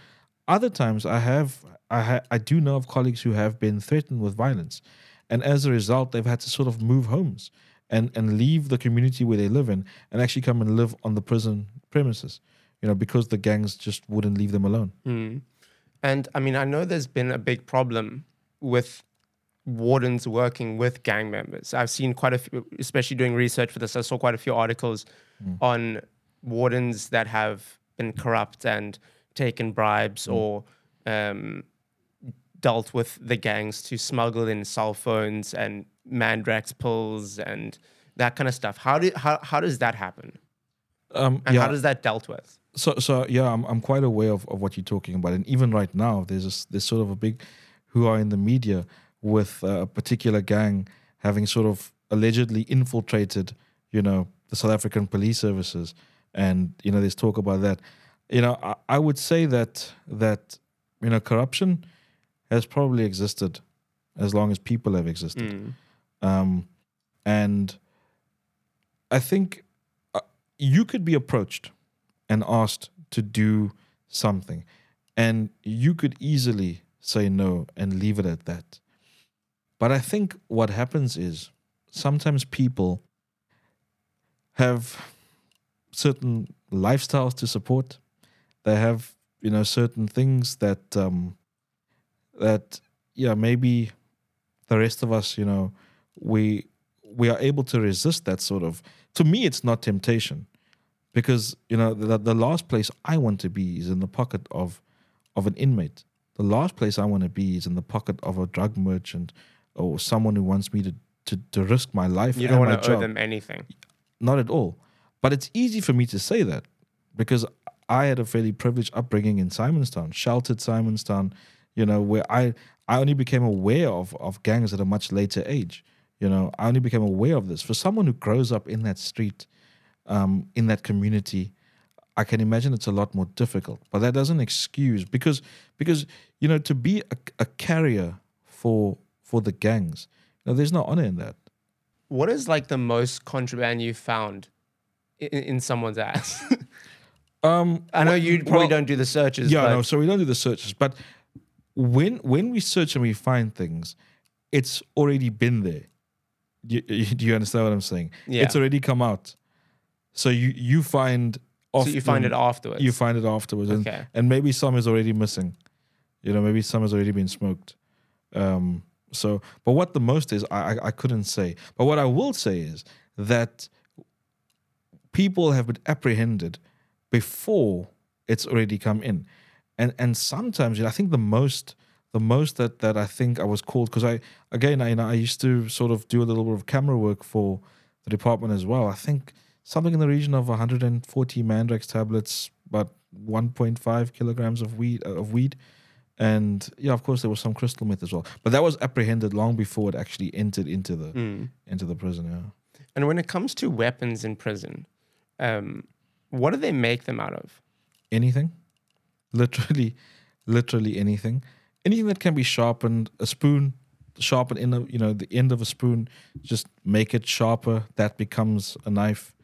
A: Other times I have I ha- I do know of colleagues who have been threatened with violence. And as a result, they've had to sort of move homes and, and leave the community where they live in and actually come and live on the prison premises, you know, because the gangs just wouldn't leave them alone.
B: Mm. And I mean, I know there's been a big problem with wardens working with gang members. I've seen quite a few, especially doing research for this, I saw quite a few articles on wardens that have been corrupt and taken bribes or um, dealt with the gangs to smuggle in cell phones and mandrax pills and that kind of stuff. How do how, how does that happen?
A: Um,
B: And
A: yeah.
B: how does that dealt with?
A: So, so yeah, I'm I'm quite aware of, of what you're talking about, and even right now, there's a, there's sort of a big, who are in the media with uh, a particular gang having sort of allegedly infiltrated, you know, the South African police services, and you know, there's talk about that. You know, I, I would say that that you know, corruption has probably existed as long as people have existed.
B: Mm.
A: Um, and I think uh, you could be approached and asked to do something, and you could easily say no and leave it at that. But I think what happens is sometimes people have certain lifestyles to support. They have, you know, certain things that um, that yeah maybe the rest of us, you know, we we are able to resist that sort of. To me, it's not temptation, because you know the, the last place I want to be is in the pocket of of an inmate. The last place I want to be is in the pocket of a drug merchant or someone who wants me to to, to risk my life.
B: You don't want to owe
A: job.
B: them anything.
A: Not at all. But it's easy for me to say that because I had a fairly privileged upbringing in Simonstown, sheltered Simonstown, you know, where I I only became aware of of gangs at a much later age. You know, I only became aware of this. For someone who grows up in that street, um, in that community, I can imagine it's a lot more difficult. But that doesn't excuse because because you know to be a, a carrier for for the gangs, you know, there's no honor in that.
B: What is like the most contraband you found in, in someone's ass? *laughs*
A: Um,
B: I know you probably
A: well-
B: don't do the searches.
A: Yeah,
B: but
A: no. So we don't do the searches, but when when we search and we find things, it's already been there. Do you, you understand what I'm saying?
B: Yeah.
A: It's already come out. So you you find.
B: so you find it afterwards.
A: You find it afterwards, and, and maybe some is already missing. You know, maybe some has already been smoked. Um, so, but what the most is, I, I I couldn't say. But what I will say is that people have been apprehended before it's already come in, and and sometimes you know, I think the most the most that that I think I was called because I again I you know I used to sort of do a little bit of camera work for the department as well. I think something in the region of 140 Mandrax tablets, but 1.5 kilograms of weed of weed, and yeah, of course there was some crystal meth as well. But that was apprehended long before it actually entered into the
B: Mm.
A: into the prison. Yeah.
B: And when it comes to weapons in prison, um, what do they make them out of?
A: anything literally literally anything anything that can be sharpened a spoon sharpen in a you know the end of a spoon just make it sharper that becomes a knife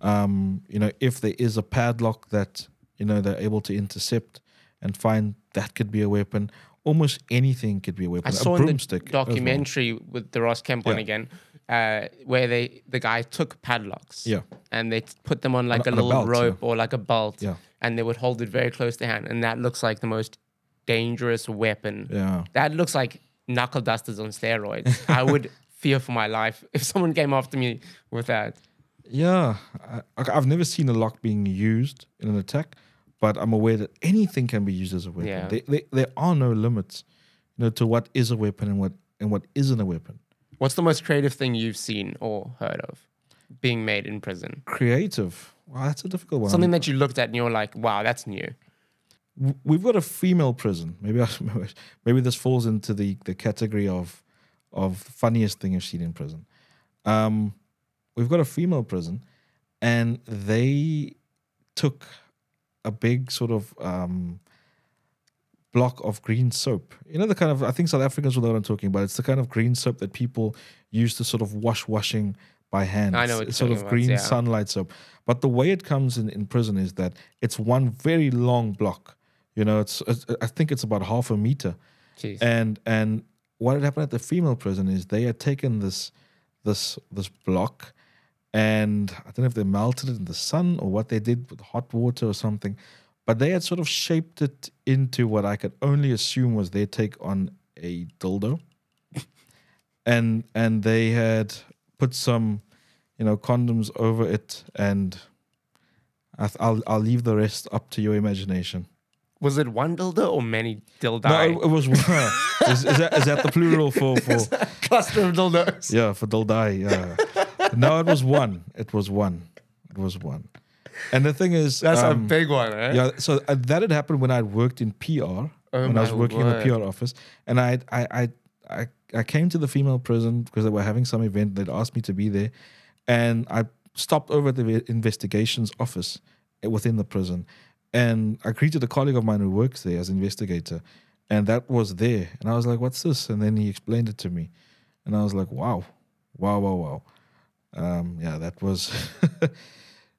A: um you know if there is a padlock that you know they're able to intercept and find that could be a weapon almost anything could be a weapon
B: I saw in the
A: broomstick as well.
B: documentary with the Ross Kemp one
A: Yeah.
B: again, uh, where they the guy took padlocks,
A: Yeah.
B: and they put them on like
A: On
B: a
A: a- on a
B: little
A: belt, yeah.
B: rope or like a belt,
A: Yeah.
B: and they would hold it very close to hand, and that looks like the most dangerous weapon.
A: yeah
B: That looks like knuckle dusters on steroids. I would *laughs* fear for my life if someone came after me with that.
A: Yeah, I, I've never seen a lock being used in an attack, but I'm aware that anything can be used as a weapon.
B: Yeah.
A: There, there, there are no limits, you know, to what is a weapon and what and what isn't a weapon.
B: What's the most creative thing you've seen or heard of being made in prison?
A: Creative. Wow, that's a difficult one.
B: Something that you looked at and you're like, wow, that's new.
A: We've got a female prison. Maybe I, *laughs* maybe this falls into the the category of of funniest thing I've seen in prison. Um, we've got a female prison, and they took a big sort of um, block of green soap. You know the kind of I think South Africans will know what I'm talking about. It's the kind of green soap that people use to sort of wash washing by hand.
B: I know
A: It's-
B: what
A: it's
B: you're
A: sort of
B: about,
A: green
B: yeah.
A: sunlight soap. But the way it comes in, in prison is that it's one very long block. You know, it's, it's I think it's about half a meter.
B: Jeez.
A: And and what had happened at the female prison is they had taken this this this block and I don't know if they melted it in the sun or what they did with hot water or something, but they had sort of shaped it into what I could only assume was their take on a dildo. *laughs* and and they had put some, you know, condoms over it and I th- I'll I'll leave the rest up to your imagination.
B: Was it one dildo or many dildi?
A: No, it, it was one. *laughs* is, is, that, is that the plural for for
B: cluster of dildos.
A: yeah for dildai? Yeah. No, it was one. It was one. It was one. And the thing is,
B: That's a
A: um,
B: big one, eh?
A: yeah. So uh, that had happened when I worked in PR. Oh when I was working in the. PR office, and I I I I, I came to the female prison because they were having some event. They'd asked me to be there, and I stopped over at the investigations office uh, within the prison, and I greeted a colleague of mine who works there as investigator, and that was there, and I was like, "What's this?" And then he explained it to me, and I was like, "Wow, wow, wow, wow." Um, yeah, that was. *laughs*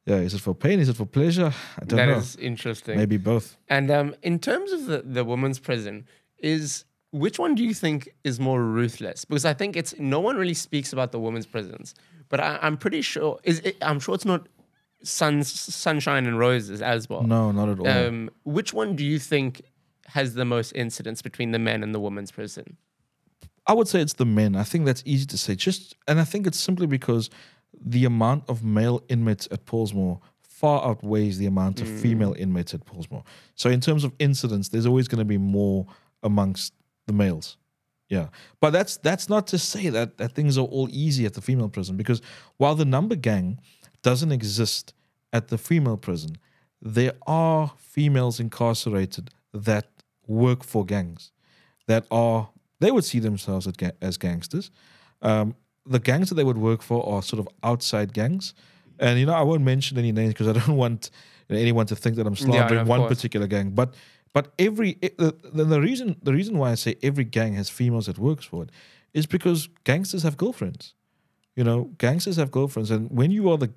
A: yeah, is it for pain? Is it for pleasure? I don't
B: That
A: know.
B: is interesting.
A: Maybe both.
B: And um, in terms of the, the women's prison, is which one do you think is more ruthless? Because I think it's no one really speaks about the women's prisons, but I, I'm pretty sure is it, I'm sure it's not sun, sunshine and roses as well.
A: No, not at all.
B: Um, which one do you think has the most incidents between the men and the women's prison?
A: I would say it's the men. I think that's easy to say. Just and I think it's simply because the amount of male inmates at Pollsmoor far outweighs the amount of female mm. inmates at Pollsmoor. So in terms of incidents, there's always going to be more amongst the males. Yeah. But that's that's not to say that that things are all easy at the female prison because while the number gang doesn't exist at the female prison, there are females incarcerated that work for gangs that are they would see themselves as, ga- as gangsters. Um, the gangs that they would work for are sort of outside gangs, and you know I won't mention any names because I don't *laughs* want anyone to think that I'm slandering
B: of
A: one
B: course.
A: particular gang. But but every the, the the reason the reason why I say every gang has females that works for it is because gangsters have girlfriends. You know, gangsters have girlfriends, and when you are the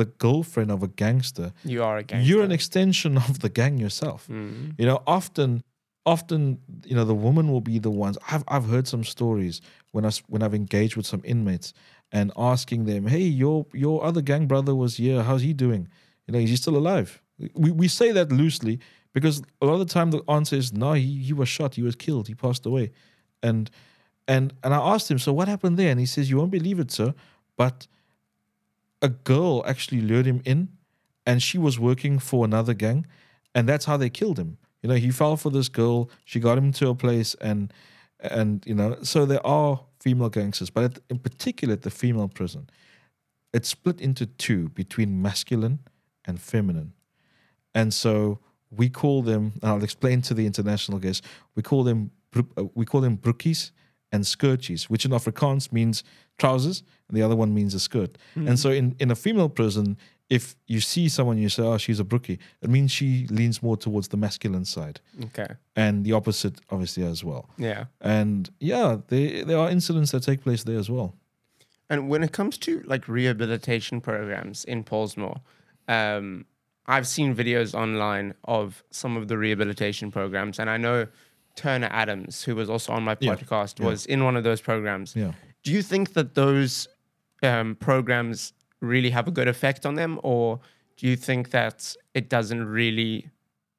A: the girlfriend of a gangster,
B: You are a gangster.
A: you're an extension of the gang yourself.
B: Mm.
A: You know, often, often, you know, the woman will be the ones. I've I've heard some stories when I when I've engaged with some inmates and asking them, "Hey, your your other gang brother was here. How's he doing? You know, is he still alive?" We we say that loosely because a lot of the time the answer is no. He he was shot. He was killed. He passed away, and and and I asked him, "So what happened there?" And he says, "You won't believe it, sir, but." a girl actually lured him in, and she was working for another gang, and that's how they killed him. You know, he fell for this girl. She got him to a place, and and you know, so there are female gangsters, but at, in particular, at the female prison, it's split into two between masculine and feminine, and so we call them. And I'll explain to the international guests. We call them uh, we call them broekies and skirties, which in Afrikaans means trousers, and the other one means a skirt. And so in in a female prison, if you see someone, you say, "Oh, she's a broekie," it means she leans more towards the masculine side,
B: Okay.
A: and the opposite, obviously, as well.
B: Yeah.
A: And yeah, there there are incidents that take place there as well.
B: And when it comes to like rehabilitation programs in Pollsmoor, um, I've seen videos online of some of the rehabilitation programs, and I know Turner Adams, who was also on my podcast,
A: yeah.
B: was in one of those programs.
A: Yeah.
B: Do you think that those um, programs really have a good effect on them, or do you think that it doesn't really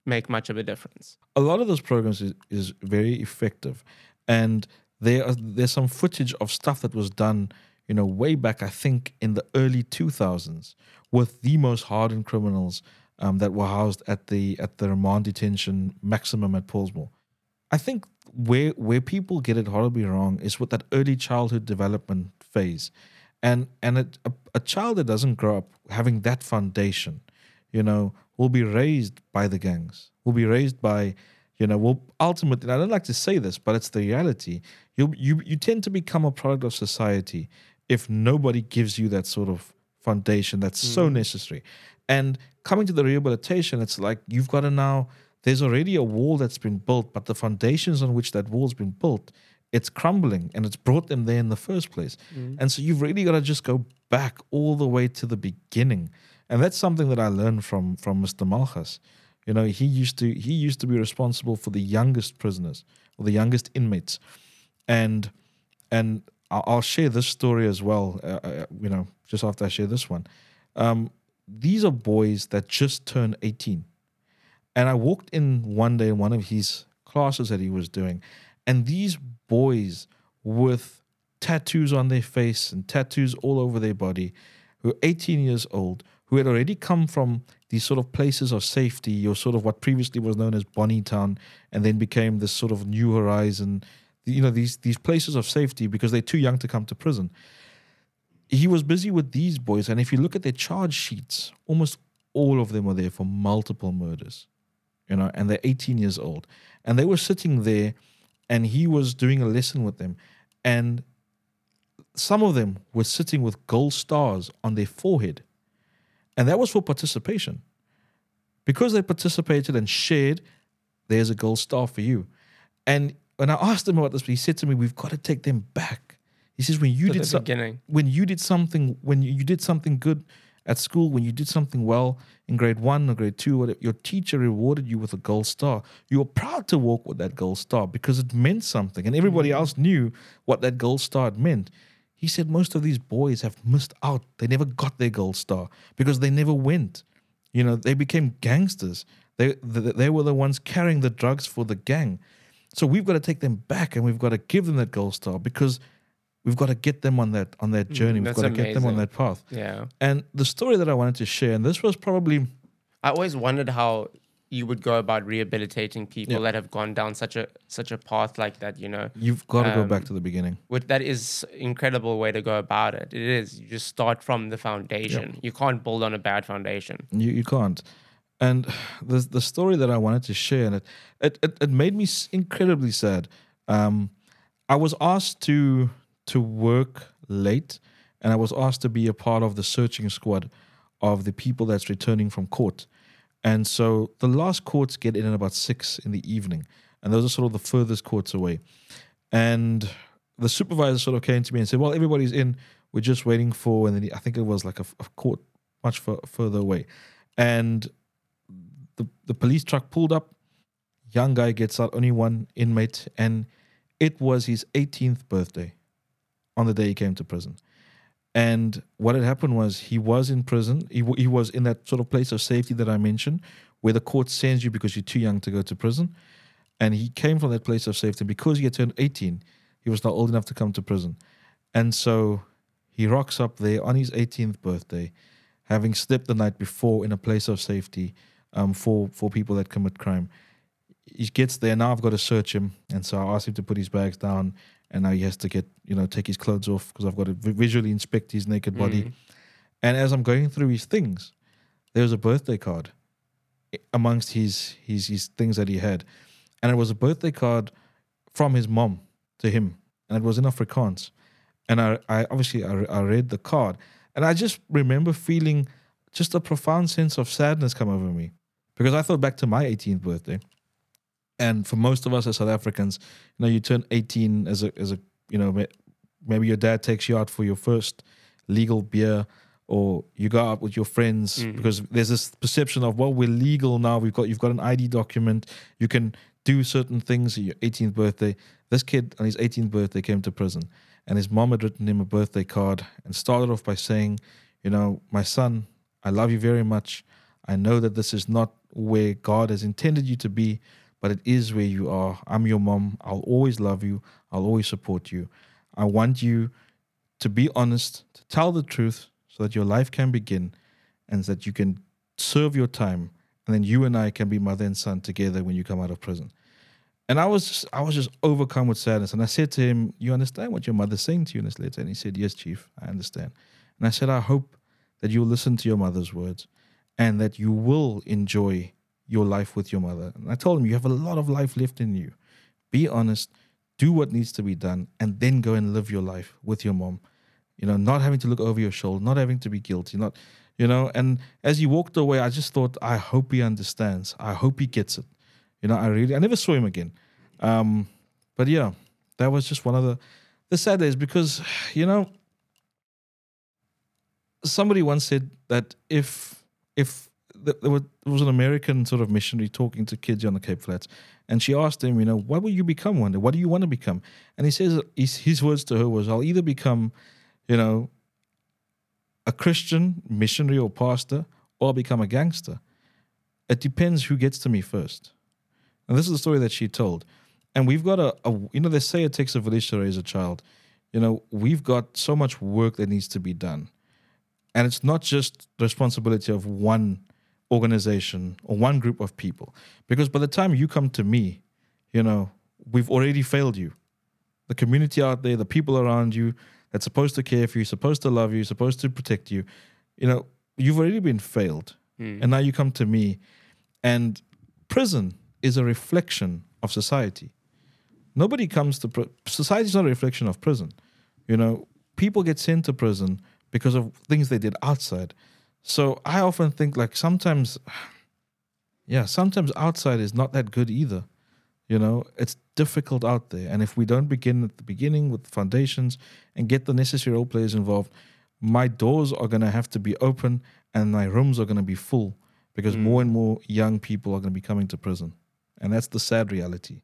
B: make much of a difference?
A: a lot of those programs is, is very effective and there are there's some footage of stuff that was done you know way back i think in the early 2000s with the most hardened criminals um, that were housed at the at the remand detention maximum at Pollsmoor. i think where where people get it horribly wrong is with that early childhood development phase and and it, a, a child that doesn't grow up having that foundation you know, will be raised by the gangs, will be raised by, you know, will ultimately, I don't like to say this, but it's the reality. You you you tend to become a product of society if nobody gives you that sort of foundation that's so mm. necessary. And coming to the rehabilitation, it's like you've got to now, there's already a wall that's been built, but the foundations on which that wall's been built, it's crumbling and it's brought them there in the first place. And so you've really got to just go back all the way to the beginning. And that's something that I learned from from Mr. Malchus. You know, he used to he used to be responsible for the youngest prisoners or the youngest inmates, and and I'll, share this story as well. Uh, uh, you know, just after I share this one, um, these are boys that just turned eighteen, and I walked in one day in one of his classes that he was doing, and these boys with tattoos on their face and tattoos all over their body, who are 18 years old, who had already come from these sort of places of safety, or sort of what previously was known as Bonnytoun, and then became this sort of New Horizon, you know, these these places of safety because they're too young to come to prison. He was busy with these boys, and if you look at their charge sheets, almost all of them were there for multiple murders, you know, and they're 18 years old, and they were sitting there, and he was doing a lesson with them, and some of them were sitting with gold stars on their forehead. And that was for participation. Because they participated and shared, there's a gold star for you. And when I asked him about this, he said to me, We've got to take them back. He says, When you
B: To
A: did
B: the
A: so-
B: beginning.
A: when you did something, when you, you did something good at school, when you did something well in grade one or grade two, whatever, your teacher rewarded you with a gold star. You were proud to walk with that gold star because it meant something, and everybody mm. else knew what that gold star meant. He said most of these boys have missed out. They never got their gold star because they never went. You know, they became gangsters. They they, they were the ones carrying the drugs for the gang. So we've got to take them back and we've got to give them that gold star because we've got to get them on that on that journey. we've
B: that's
A: got to get them on that path.
B: Yeah.
A: And the story that I wanted to share, and this was probably
B: I always wondered how you would go about rehabilitating people
A: Yeah.
B: that have gone down such a such a path like that. You know,
A: you've got to go back
B: Um,
A: to the beginning.
B: Which that is incredible way to go about it. It is. You just start from the foundation. You can't build on a bad foundation.
A: You you can't. And *sighs* the the story that I wanted to share, and it it, it, it made me incredibly sad. Um, I was asked to to work late, and I was asked to be a part of the searching squad of the people that's returning from court. And so the last courts get in at about six in the evening, and those are sort of the furthest courts away. And the supervisor sort of came to me and said, "Well, everybody's in. We're just waiting for." And then he, I think it was like a, a court much fur further away, and the the police truck pulled up. Young guy gets out, only one inmate, and it was his 18th birthday on the day he came to prison. And what had happened was he was in prison. He, w- he was in that sort of place of safety that I mentioned, where the court sends you because you're too young to go to prison. And he came from that place of safety because he had turned 18. He was not old enough to come to prison, and so He rocks up there on his 18th birthday, having slept the night before in a place of safety um, for for people that commit crime. He gets there now. I've got to search him, and so I asked him to put his bags down, and now he has to get you know take his clothes off because I've got to vi- visually inspect his naked body.
B: Mm.
A: And as I'm going through his things, there was a birthday card amongst his his his things that he had, and it was a birthday card from his mom to him, and it was in Afrikaans. And I, I obviously I, I read the card, and I just remember feeling just a profound sense of sadness come over me because I thought back to my 18th birthday, and for most of us as South Africans, you know, you turn 18 as a as a you know maybe your dad takes you out for your first legal beer or you go out with your friends
B: Mm.
A: because there's this perception of well we're legal now. We've got you've got an ID document. You can do certain things at your 18th birthday. This kid on his 18th birthday came to prison and his mom had written him a birthday card and started off by saying you know my son I love you very much. I know that this is not where God has intended you to be but it is where you are I'm your mom I'll always love you I'll always support you I want you to be honest, to tell the truth so that your life can begin and that you can serve your time and then you and I can be mother and son together when you come out of prison. And I was just I was just overcome with sadness. And I said to him, You understand what your mother's saying to you in this letter? And he said, Yes, Chief, I understand. And I said, I hope that you'll listen to your mother's words and that you will enjoy your life with your mother. And I told him, You have a lot of life left in you. Be honest, do what needs to be done, and then go and live your life with your mom. You know, not having to look over your shoulder, not having to be guilty, not, you know. And as he walked away, I just thought, I hope he understands. I hope he gets it. You know, I really, I never saw him again. Um, but yeah, that was just one of the, the sad days because, *sighs* you know, somebody once said that if if there was, an American sort of missionary talking to kids on the Cape Flats, and she asked him, you know, what will you become one day? What do you want to become? And he says his, his words to her was, I'll either become, you know, a Christian missionary or pastor, or I'll become a gangster. It depends who gets to me first. And this is the story that she told. And we've got a, a you know, they say it takes a village to raise a child. You know, we've got so much work that needs to be done. And it's not just responsibility of one organization or one group of people. Because by the time you come to me, you know, we've already failed you. The community out there, the people around you that's supposed to care for you, supposed to love you, supposed to protect you, you know, you've already been failed. Hmm. And now you come to me. And prison is a reflection of society. Nobody comes to pr- society is not a reflection of prison. You know, people get sent to prison because of things they did outside. So I often think like sometimes, yeah, sometimes outside is not that good either. You know, it's difficult out there, and if we don't begin at the beginning with the foundations and get the necessary role players involved, my doors are gonna have to be open and my rooms are gonna be full because hmm. more and more young people are gonna be coming to prison, and that's the sad reality.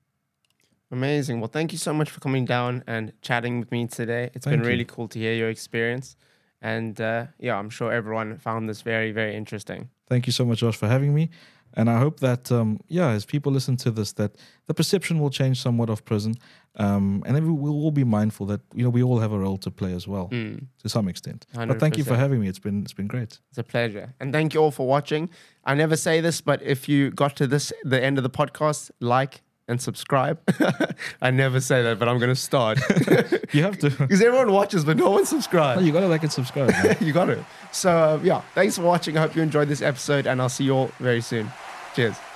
B: Amazing. Well, thank you so much for coming down and chatting with me today. It's
A: Thank
B: been
A: you.
B: really cool to hear your experience. And uh, yeah, I'm sure everyone found this very, very interesting.
A: Thank you so much, Josh, for having me. And I hope that, um, yeah, as people listen to this, that the perception will change somewhat of prison. Um, and then we will all be mindful that, you know, we all have a role to play as well
B: Mm,
A: to some extent. But thank you for having me. It's been, it's been great.
B: It's a pleasure. And thank you all for watching. I never say this, but if you got to this the end of the podcast, like and subscribe. *laughs* I never say that, but I'm going to start. *laughs*
A: You have to. *laughs*
B: Because everyone watches, but no one subscribes.
A: you got to like and subscribe.
B: you got it. So, uh, yeah, thanks for watching. I hope you enjoyed this episode, and I'll see you all very soon. Cheers.